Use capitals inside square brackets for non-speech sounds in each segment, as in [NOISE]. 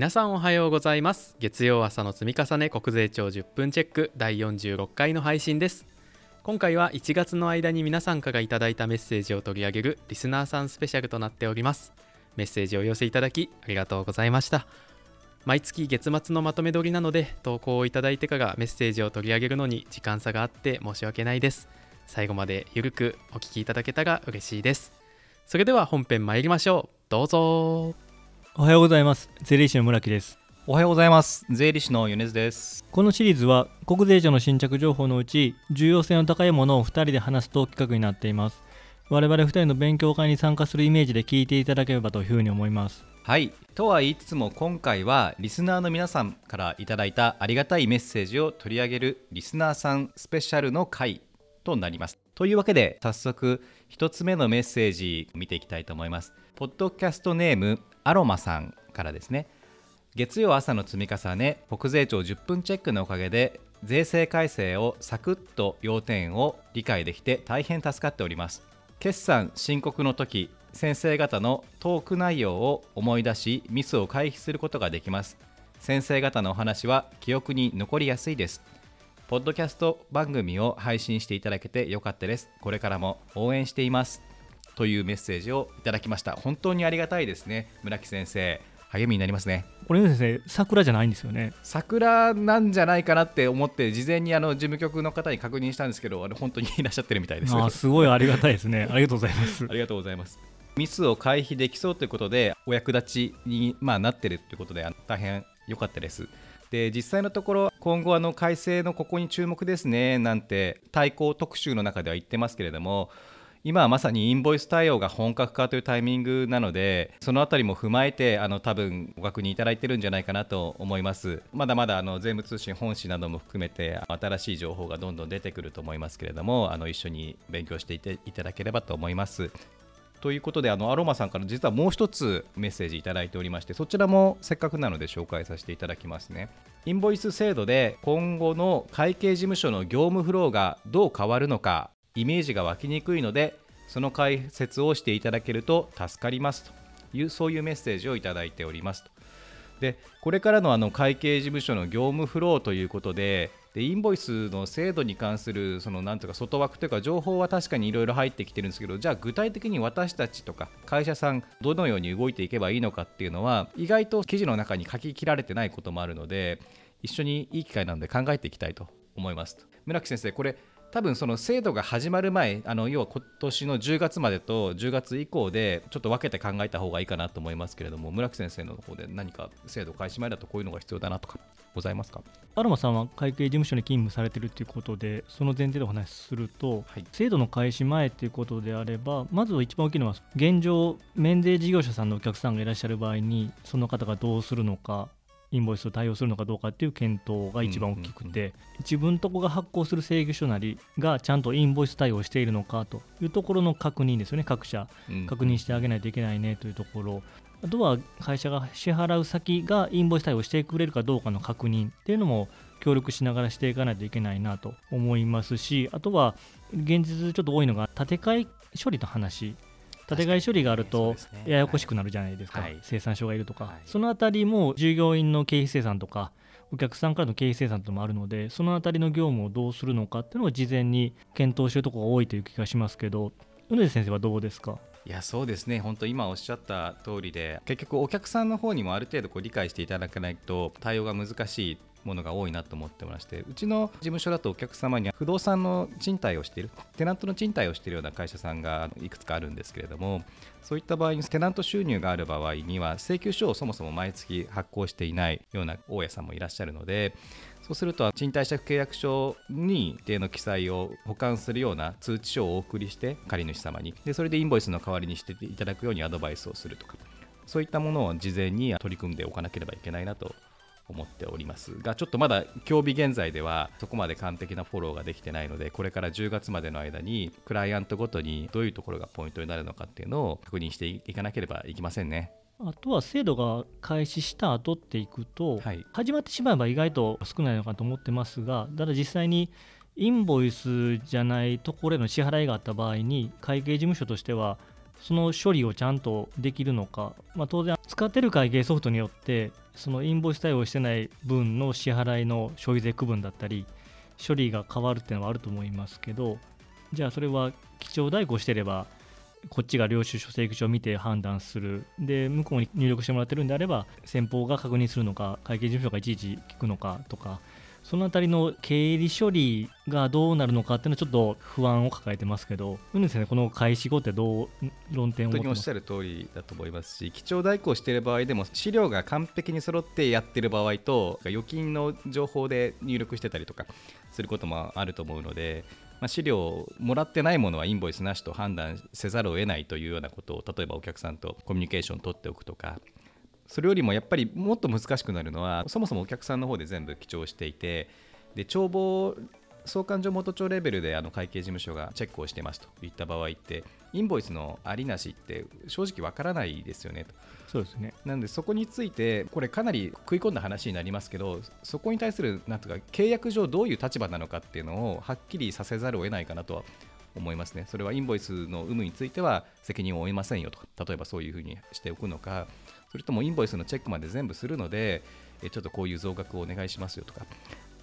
皆さんおはようございます。月曜朝の積み重ね国税庁10分チェック第46回の配信です。今回は1月の間に皆さんからいただいたメッセージを取り上げるリスナーさんスペシャルとなっております。メッセージをお寄せいただきありがとうございました。毎月月末のまとめ撮りなので投稿をいただいてからメッセージを取り上げるのに時間差があって申し訳ないです。最後までゆるくお聞きいただけたら嬉しいです。それでは本編参りましょう。どうぞ。おはようございます。税理士の村木です。おはようございます。税理士の米津です。このシリーズは国税庁の新着情報のうち重要性の高いものを2人で話すと企画になっています。我々2人の勉強会に参加するイメージで聞いていただければというふうに思います。はい。とは言いつつも今回はリスナーの皆さんからいただいたありがたいメッセージを取り上げるリスナーさんスペシャルの回となりますというわけで早速1つ目のメッセージ見ていきたいと思います。ポッドキャストネームアロマさんからですね。月曜朝の積み重ね国税庁10分チェックのおかげで税制改正をサクッと要点を理解できて大変助かっております。決算申告の時先生方のトーク内容を思い出しミスを回避することができます。先生方のお話は記憶に残りやすいです。ポッドキャスト番組を配信していただけてよかったです。これからも応援しています。というメッセージをいただきました。本当にありがたいですね。村木先生。励みになりますね。これ先生桜じゃないんですよね。桜なんじゃないかなって思って事前にあの事務局の方に確認したんですけどあれ本当にいらっしゃってるみたいです。あすごいありがたいですね。ありがとうございます。ありがとうございます。ミスを回避できそうということでお役立ちに、まあ、なってるということで大変良かったですで実際のところ今後あの改正のここに注目ですねなんて対抗特集の中では言ってますけれども今はまさにインボイス対応が本格化というタイミングなのでそのあたりも踏まえてあの多分ご確認いただいてるんじゃないかなと思います。まだまだあの税務通信本誌なども含めて新しい情報がどんどん出てくると思いますけれどもあの一緒に勉強していていただければと思います。ということであのアロマさんから実はもう1つメッセージいただいておりましてそちらもせっかくなので紹介させていただきますね。インボイス制度で今後の会計事務所の業務フローがどう変わるのかイメージが湧きにくいのでその解説をしていただけると助かりますというそういうメッセージをいただいておりますと。でこれからのあの会計事務所の業務フローということででインボイスの制度に関するそのなんとか外枠というか情報は確かにいろいろ入ってきてるんですけどじゃあ具体的に私たちとか会社さんどのように動いていけばいいのかっていうのは意外と記事の中に書き切られてないこともあるので一緒にいい機会なので考えていきたいと思います村木先生これ多分その制度が始まる前あの要は今年の10月までと10月以降でちょっと分けて考えた方がいいかなと思いますけれども村木先生の方で何か制度開始前だとこういうのが必要だなとかございますか？アロマさんは会計事務所に勤務されているということでその前提でお話しすると、はい、制度の開始前ということであればまず一番大きいのは現状免税事業者さんのお客さんがいらっしゃる場合にその方がどうするのかインボイスを対応するのかどうかっていう検討が一番大きくて、自分とこが発行する請求書なりがちゃんとインボイス対応しているのかというところの確認ですよね、各社、確認してあげないといけないねというところ、あとは会社が支払う先がインボイス対応してくれるかどうかの確認っていうのも協力しながらしていかないといけないなと思いますし、あとは現実ちょっと多いのが建て替え処理の話建て替え処理があるとややこしくなるじゃないですか、はい、生産所がいるとか、はい、そのあたりも従業員の経費生産とかお客さんからの経費生産ともあるのでそのあたりの業務をどうするのかっていうのを事前に検討しているところが多いという気がしますけど米津先生はどうですか？いやそうですね。本当今おっしゃった通りで結局お客さんの方にもある程度こう理解していただかないと対応が難しいものが多いなと思ってましてうちの事務所だとお客様には不動産の賃貸をしているテナントの賃貸をしているような会社さんがいくつかあるんですけれどもそういった場合にテナント収入がある場合には請求書をそもそも毎月発行していないような大家さんもいらっしゃるのでそうすると賃貸借契約書に一定の記載を保管するような通知書をお送りして借主様に。でそれでインボイスの代わりにしていただくようにアドバイスをするとかそういったものを事前に取り組んでおかなければいけないなと思っておりますがちょっとまだ今日日現在ではそこまで完璧なフォローができてないのでこれから10月までの間にクライアントごとにどういうところがポイントになるのかっていうのを確認していかなければいけませんね。あとは制度が開始した後っていくと、はい、始まってしまえば意外と少ないのかと思ってますがただ実際にインボイスじゃないところへの支払いがあった場合に会計事務所としてはその処理をちゃんとできるのか、まあ、当然使ってる会計ソフトによってそのインボイス対応してない分の支払いの消費税区分だったり処理が変わるっていうのはあると思いますけどじゃあそれは記帳代行してればこっちが領収書請求書を見て判断する。で向こうに入力してもらってるんであれば先方が確認するのか会計事務所がいちいち聞くのかとかそのあたりの経理処理がどうなるのかっていうのはちょっと不安を抱えてますけど、うんですね、この開始後ってどう論点を本当におっしゃる通りだと思いますし、基調代行している場合でも、資料が完璧に揃ってやってる場合と、預金の情報で入力してたりとかすることもあると思うので、まあ、資料をもらってないものはインボイスなしと判断せざるを得ないというようなことを例えばお客さんとコミュニケーションを取っておくとかそれよりもやっぱりもっと難しくなるのはそもそもお客さんの方で全部記帳していてで帳簿総勘定元帳レベルであの会計事務所がチェックをしてますといった場合ってインボイスのありなしって正直わからないですよねと。そうですねなんでそこについてこれかなり食い込んだ話になりますけどそこに対するなんとか契約上どういう立場なのかっていうのをはっきりさせざるを得ないかなとは思いますね。それはインボイスの有無については責任を負いませんよと例えばそういうふうにしておくのかそれともインボイスのチェックまで全部するのでちょっとこういう増額をお願いしますよとか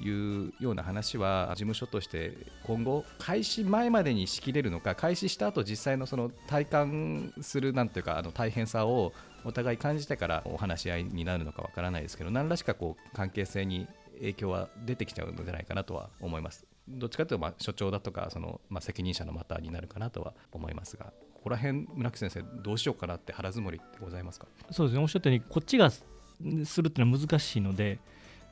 いうような話は事務所として今後開始前までにしきれるのか開始した後実際のその体感するなんていうかあの大変さをお互い感じてからお話し合いになるのかわからないですけど何らしかこう関係性に影響は出てきちゃうのではないかなとは思います。どっちかというと所長だとかそのま責任者のマターになるかなとは思いますがここら辺村木先生どうしようかなって腹積もりってございますか？そうですね。おっしゃったようにこっちがするっていうのは難しいので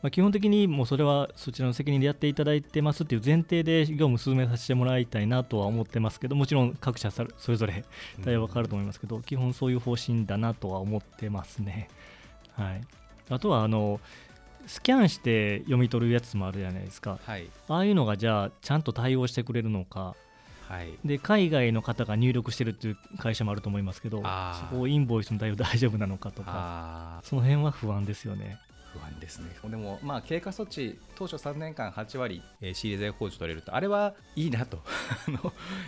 まあ、基本的にもうそれはそちらの責任でやっていただいてますっていう前提で業務進めさせてもらいたいなとは思ってますけどもちろん各社それぞれ対応分かると思いますけど、うん、基本そういう方針だなとは思ってますね。はい、あとはあのスキャンして読み取るやつもあるじゃないですか、はい、ああいうのがじゃあちゃんと対応してくれるのか、はい、で海外の方が入力してるっていう会社もあると思いますけどそこをインボイスの対応大丈夫なのかとかその辺は不安ですよね。不安ですね。でもまあ経過措置当初3年間8割、えー、仕入れ税控除取れるとあれはいいなと。[LAUGHS]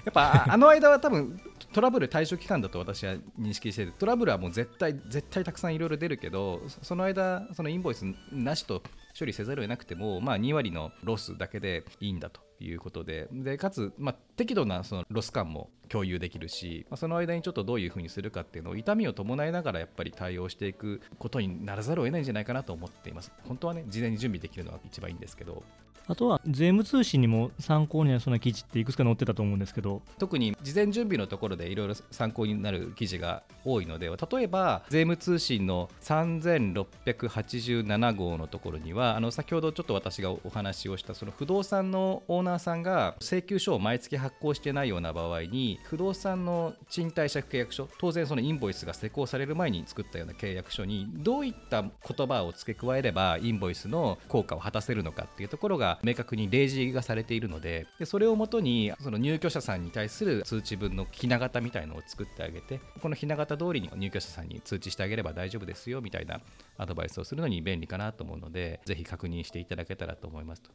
やっぱあの間は多分トラブル対処期間だと私は認識しててトラブルはもう絶対絶対たくさんいろいろ出るけどその間そのインボイスなしと処理せざるを得なくても、まあ、2割のロスだけでいいんだということで。でかつ、まあ、適度なそのロス感も共有できるし、まあ、その間にちょっとどういうふうにするかっていうのを痛みを伴いながらやっぱり対応していくことにならざるを得ないんじゃないかなと思っています。本当はね事前に準備できるのが一番いいんですけど。あとは税務通信にも参考になるそうな記事っていくつか載ってたと思うんですけど。特に事前準備のところでいろいろ参考になる記事が多いので例えば税務通信の3687号のところにはあの先ほどちょっと私がお話をしたその不動産のオーナーさんが請求書を毎月発行してないような場合に不動産の賃貸借契約書当然そのインボイスが施行される前に作ったような契約書にどういった言葉を付け加えればインボイスの効果を果たせるのかっていうところが明確に例示がされているのででそれをもとにその入居者さんに対する通知文のひな形みたいのを作ってあげてこのひな形通りに入居者さんに通知してあげれば大丈夫ですよみたいなアドバイスをするのに便利かなと思うのでぜひ確認していただけたらと思いますと。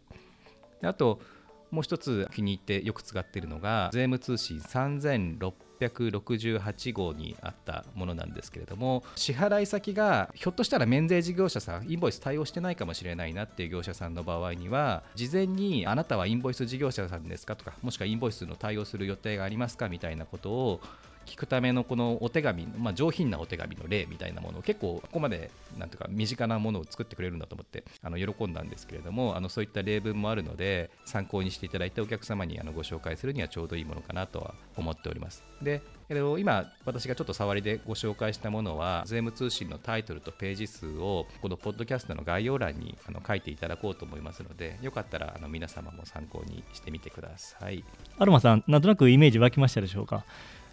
であともう一つ気に入ってよく使っているのが税務通信3600 668号にあったものなんですけれども支払い先がひょっとしたら免税事業者さんインボイス対応してないかもしれないなっていう業者さんの場合には事前にあなたはインボイス事業者さんですかとかもしくはインボイスの対応する予定がありますかみたいなことを聞くためのこのお手紙、まあ、上品なお手紙の例みたいなものを結構ここまでなんていうか身近なものを作ってくれるんだと思ってあの喜んだんですけれどもあのそういった例文もあるので参考にしていただいてお客様にあのご紹介するにはちょうどいいものかなとは思っております。で今私がちょっと触りでご紹介したものは税務通信のタイトルとページ数をこのポッドキャストの概要欄にあの書いていただこうと思いますのでよかったらあの皆様も参考にしてみてください。アルマさんなんとなくイメージ湧きましたでしょうか？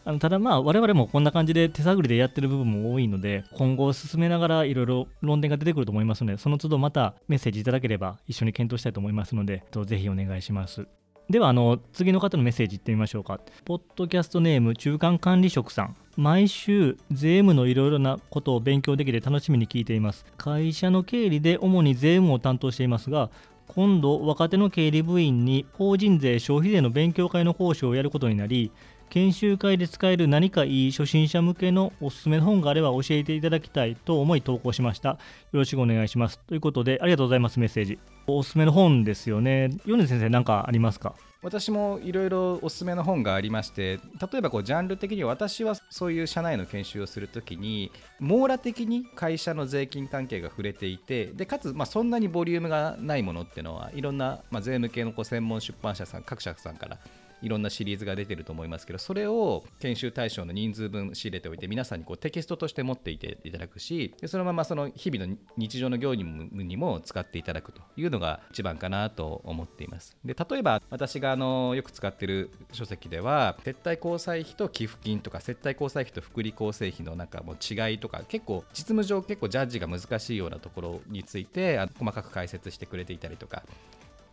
あのただまあ我々もこんな感じで手探りでやってる部分も多いので今後進めながらいろいろ論点が出てくると思いますのでその都度またメッセージいただければ一緒に検討したいと思いますのでぜひお願いします。ではあの次の方のメッセージいってみましょうか。ポッドキャストネーム中間管理職さん。毎週税務のいろいろなことを勉強できて楽しみに聞いています。会社の経理で主に税務を担当していますが今度若手の経理部員に法人税消費税の勉強会の講師をやることになり研修会で使える何かいい初心者向けのおすすめの本があれば教えていただきたいと思い投稿しました。よろしくお願いします。ということで、ありがとうございます、メッセージ。おすすめの本ですよね。米津先生、何かありますか？私もいろいろおすすめの本がありまして例えばこうジャンル的に私はそういう社内の研修をするときに網羅的に会社の税金関係が触れていてでかつまあそんなにボリュームがないものっていうのはいろんなまあ税務系のこう専門出版社さん各社さんからいろんなシリーズが出てると思いますけどそれを研修対象の人数分仕入れておいて皆さんにこうテキストとして持っていていただくしでそのままその日々の日常の業務にも使っていただくというのが一番かなと思っています。で例えば私があのよく使ってる書籍では撤退交際費と寄付金とか接待交際費と福利厚生費のなんかもう違いとか結構実務上結構ジャッジが難しいようなところについて細かく解説してくれていたりとか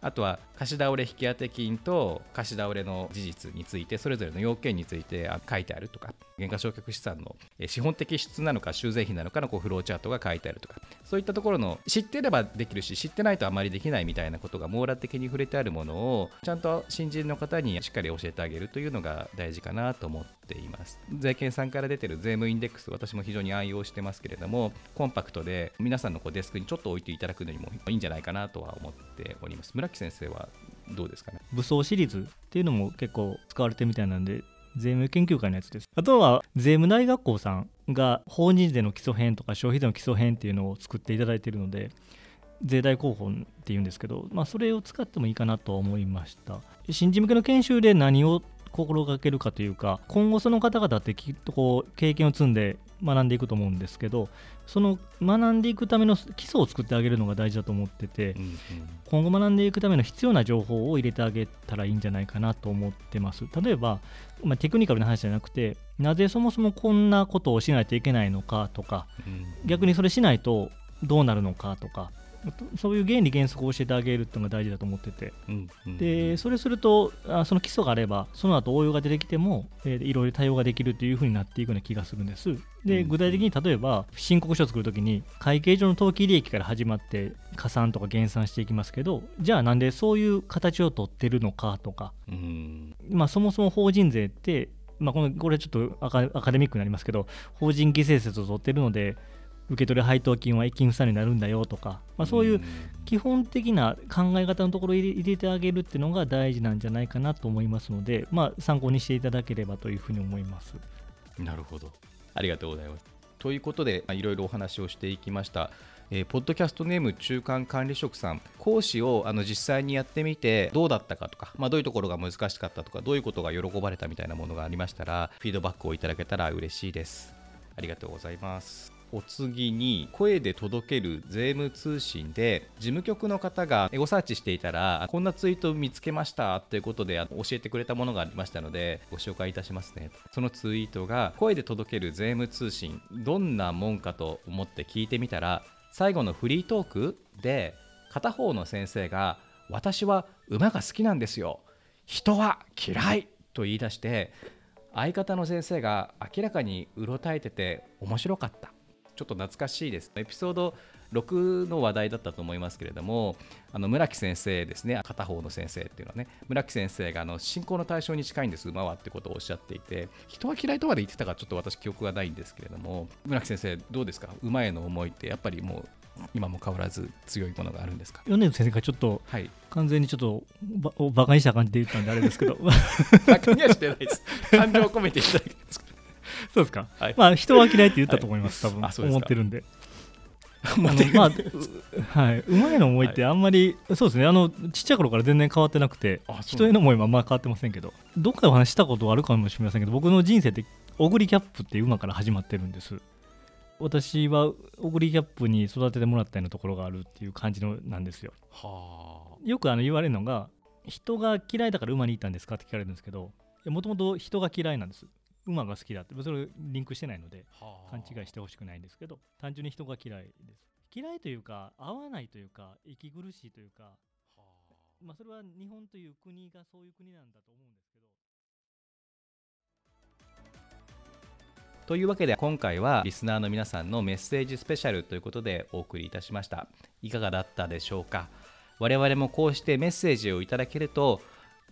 あとは貸し倒れ引当金と貸し倒れの事実についてそれぞれの要件について書いてあるとか減価償却資産の資本的支出なのか修税費なのかのこうフローチャートが書いてあるとかそういったところの知ってればできるし知ってないとあまりできないみたいなことが網羅的に触れてあるものをちゃんと新人の方にしっかり教えてあげるというのが大事かなと思っています。税券さんから出てる税務インデックス私も非常に愛用してますけれどもコンパクトで皆さんのこうデスクにちょっと置いていただくのにもいいんじゃないかなとは思っております。村木先生はどうですかね？武装シリーズっていうのも結構使われてるみたいなんで税務研究会のやつです。あとは税務大学校さんが法人税の基礎編とか消費税の基礎編っていうのを作っていただいているので税大広報っていうんですけど、まあ、それを使ってもいいかなと思いました。新人向けの研修で何を心がけるかというか今後その方々ってきっとこう経験を積んで学んでいくと思うんですけどその学んでいくための基礎を作ってあげるのが大事だと思ってて、うんうん、今後学んでいくための必要な情報を入れてあげたらいいんじゃないかなと思ってます。例えば、まあ、テクニカルな話じゃなくてなぜそもそもこんなことをしないといけないのかとか、うん。うん、逆にそれしないとどうなるのかとかそういう原理原則を教えてあげるっていうのが大事だと思ってて、うんうん、でそれするとあその基礎があればその後応用が出てきても、えー、いろいろ対応ができるというふうになっていくような気がするんです。で具体的に例えば申告書を作るときに会計上の登記利益から始まって加算とか減算していきますけどじゃあなんでそういう形を取ってるのかとか、うん、まあ、そもそも法人税ってまあ、このこれちょっとアカデミックになりますけど法人犠牲説を取ってるので受け取り配当金は一金負債になるんだよとか、まあ、そういう基本的な考え方のところを入れてあげるっていうのが大事なんじゃないかなと思いますので、まあ、参考にしていただければというふうに思います。なるほどありがとうございます。ということで、いろいろお話をしていきました。えー、ポッドキャストネーム中間管理職さん講師をあの実際にやってみてどうだったかとか、まあ、どういうところが難しかったとかどういうことが喜ばれたみたいなものがありましたらフィードバックをいただけたら嬉しいですありがとうございますお次に声で届ける税務通信で事務局の方がエゴサーチしていたらこんなツイート見つけましたということで教えてくれたものがありましたのでご紹介いたしますね。そのツイートが声で届ける税務通信どんなもんかと思って聞いてみたら最後のフリートークで片方の先生が私は馬が好きなんですよ。人は嫌い!と言い出して相方の先生が明らかにうろたえてて面白かった。ちょっと懐かしいです。エピソード6の話題だったと思いますけれどもあの村木先生ですね。片方の先生っていうのはね。村木先生があの信仰の対象に近いんです。馬はってことをおっしゃっていて人は嫌いとまで言ってたかちょっと私記憶がないんですけれども村木先生どうですか？馬への思いってやっぱりもう今も変わらず強いものがあるんですか？米津先生がちょっと、はい、完全にちょっとばバカにした感じで言ったんであれですけど。[LAUGHS] バカにはしてないです。感情を込めていただきますそうですか、はい、まあ人は嫌いって言ったと思います、[LAUGHS] はい、多分。思ってるんで。あ [LAUGHS] のまあ、[LAUGHS] はい、馬への思いってあんまり、はい、そうですね。あのちっちゃい頃から全然変わってなくて人への思いもあんまり変わってませんけどどっかでお話したことあるかもしれませんけど僕の人生ってオグリキャップっていう馬から始まってるんです。私はオグリキャップに育ててもらったようなところがあるっていう感じのなんですよ。よくあの言われるのが人が嫌いだから馬に行ったんですかって聞かれるんですけどもともと人が嫌いなんです馬が好きだってそれリンクしてないので勘違いしてほしくないんですけど単純に人が嫌いです。嫌いというか合わないというか息苦しいというかまあそれは日本という国がそういう国なんだと思うんですけど。というわけで今回はリスナーの皆さんのメッセージスペシャルということでお送りいたしました。いかがだったでしょうか？我々もこうしてメッセージをいただけると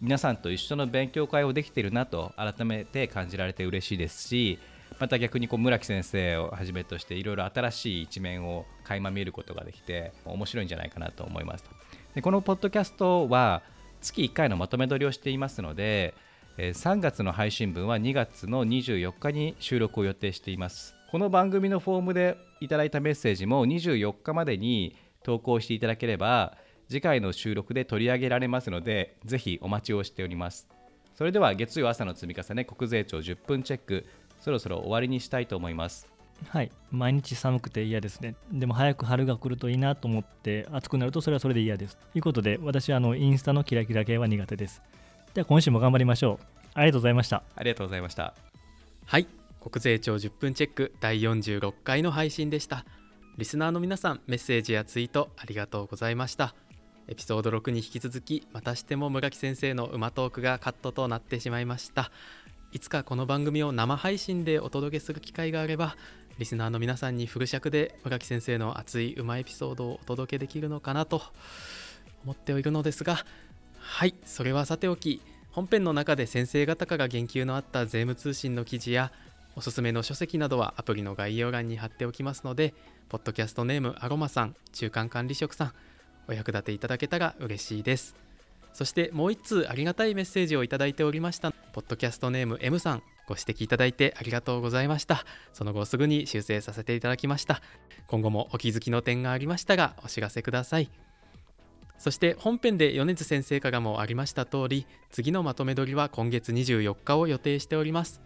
皆さんと一緒の勉強会をできているなと改めて感じられて嬉しいですしまた逆にこう村木先生をはじめとしていろいろ新しい一面を垣間見ることができて面白いんじゃないかなと思いますでこのポッドキャストは月1回のまとめ撮りをしていますので3月の配信分は2月の24日に収録を予定しています。この番組のフォームでいただいたメッセージも24日までに投稿していただければ次回の収録で取り上げられますのでぜひお待ちをしております。それでは月曜朝の積み重ね国税庁10分チェックそろそろ終わりにしたいと思います。はい。毎日寒くて嫌ですね。でも早く春が来るといいなと思って暑くなるとそれはそれで嫌です。ということで私はあのインスタのキラキラ系は苦手です。では今週も頑張りましょう。ありがとうございました。ありがとうございました。はい。国税庁10分チェック第46回の配信でした。リスナーの皆さんメッセージやツイートありがとうございましたエピソード6に引き続きまたしても村木先生の馬トークがカットとなってしまいました。いつかこの番組を生配信でお届けする機会があればリスナーの皆さんにフル尺で村木先生の熱い馬エピソードをお届けできるのかなと思っているのですがはいそれはさておき本編の中で先生方から言及のあった税務通信の記事やおすすめの書籍などはアプリの概要欄に貼っておきますのでポッドキャストネームアロマさん中間管理職さんお役立ていただけたら嬉しいです。そしてもう1通ありがたいメッセージをいただいておりました。ポッドキャストネーム M さん。ご指摘いただいてありがとうございました。その後すぐに修正させていただきました。今後もお気づきの点がありましたがお知らせください。そして本編で米津先生からもありました通り次のまとめ撮りは今月24日を予定しております。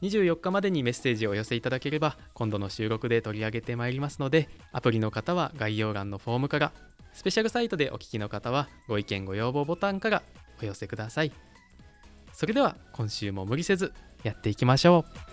24日までにメッセージをお寄せいただければ今度の収録で取り上げてまいりますのでアプリの方は概要欄のフォームからスペシャルサイトでお聞きの方はご意見ご要望ボタンからお寄せください。それでは今週も無理せずやっていきましょう。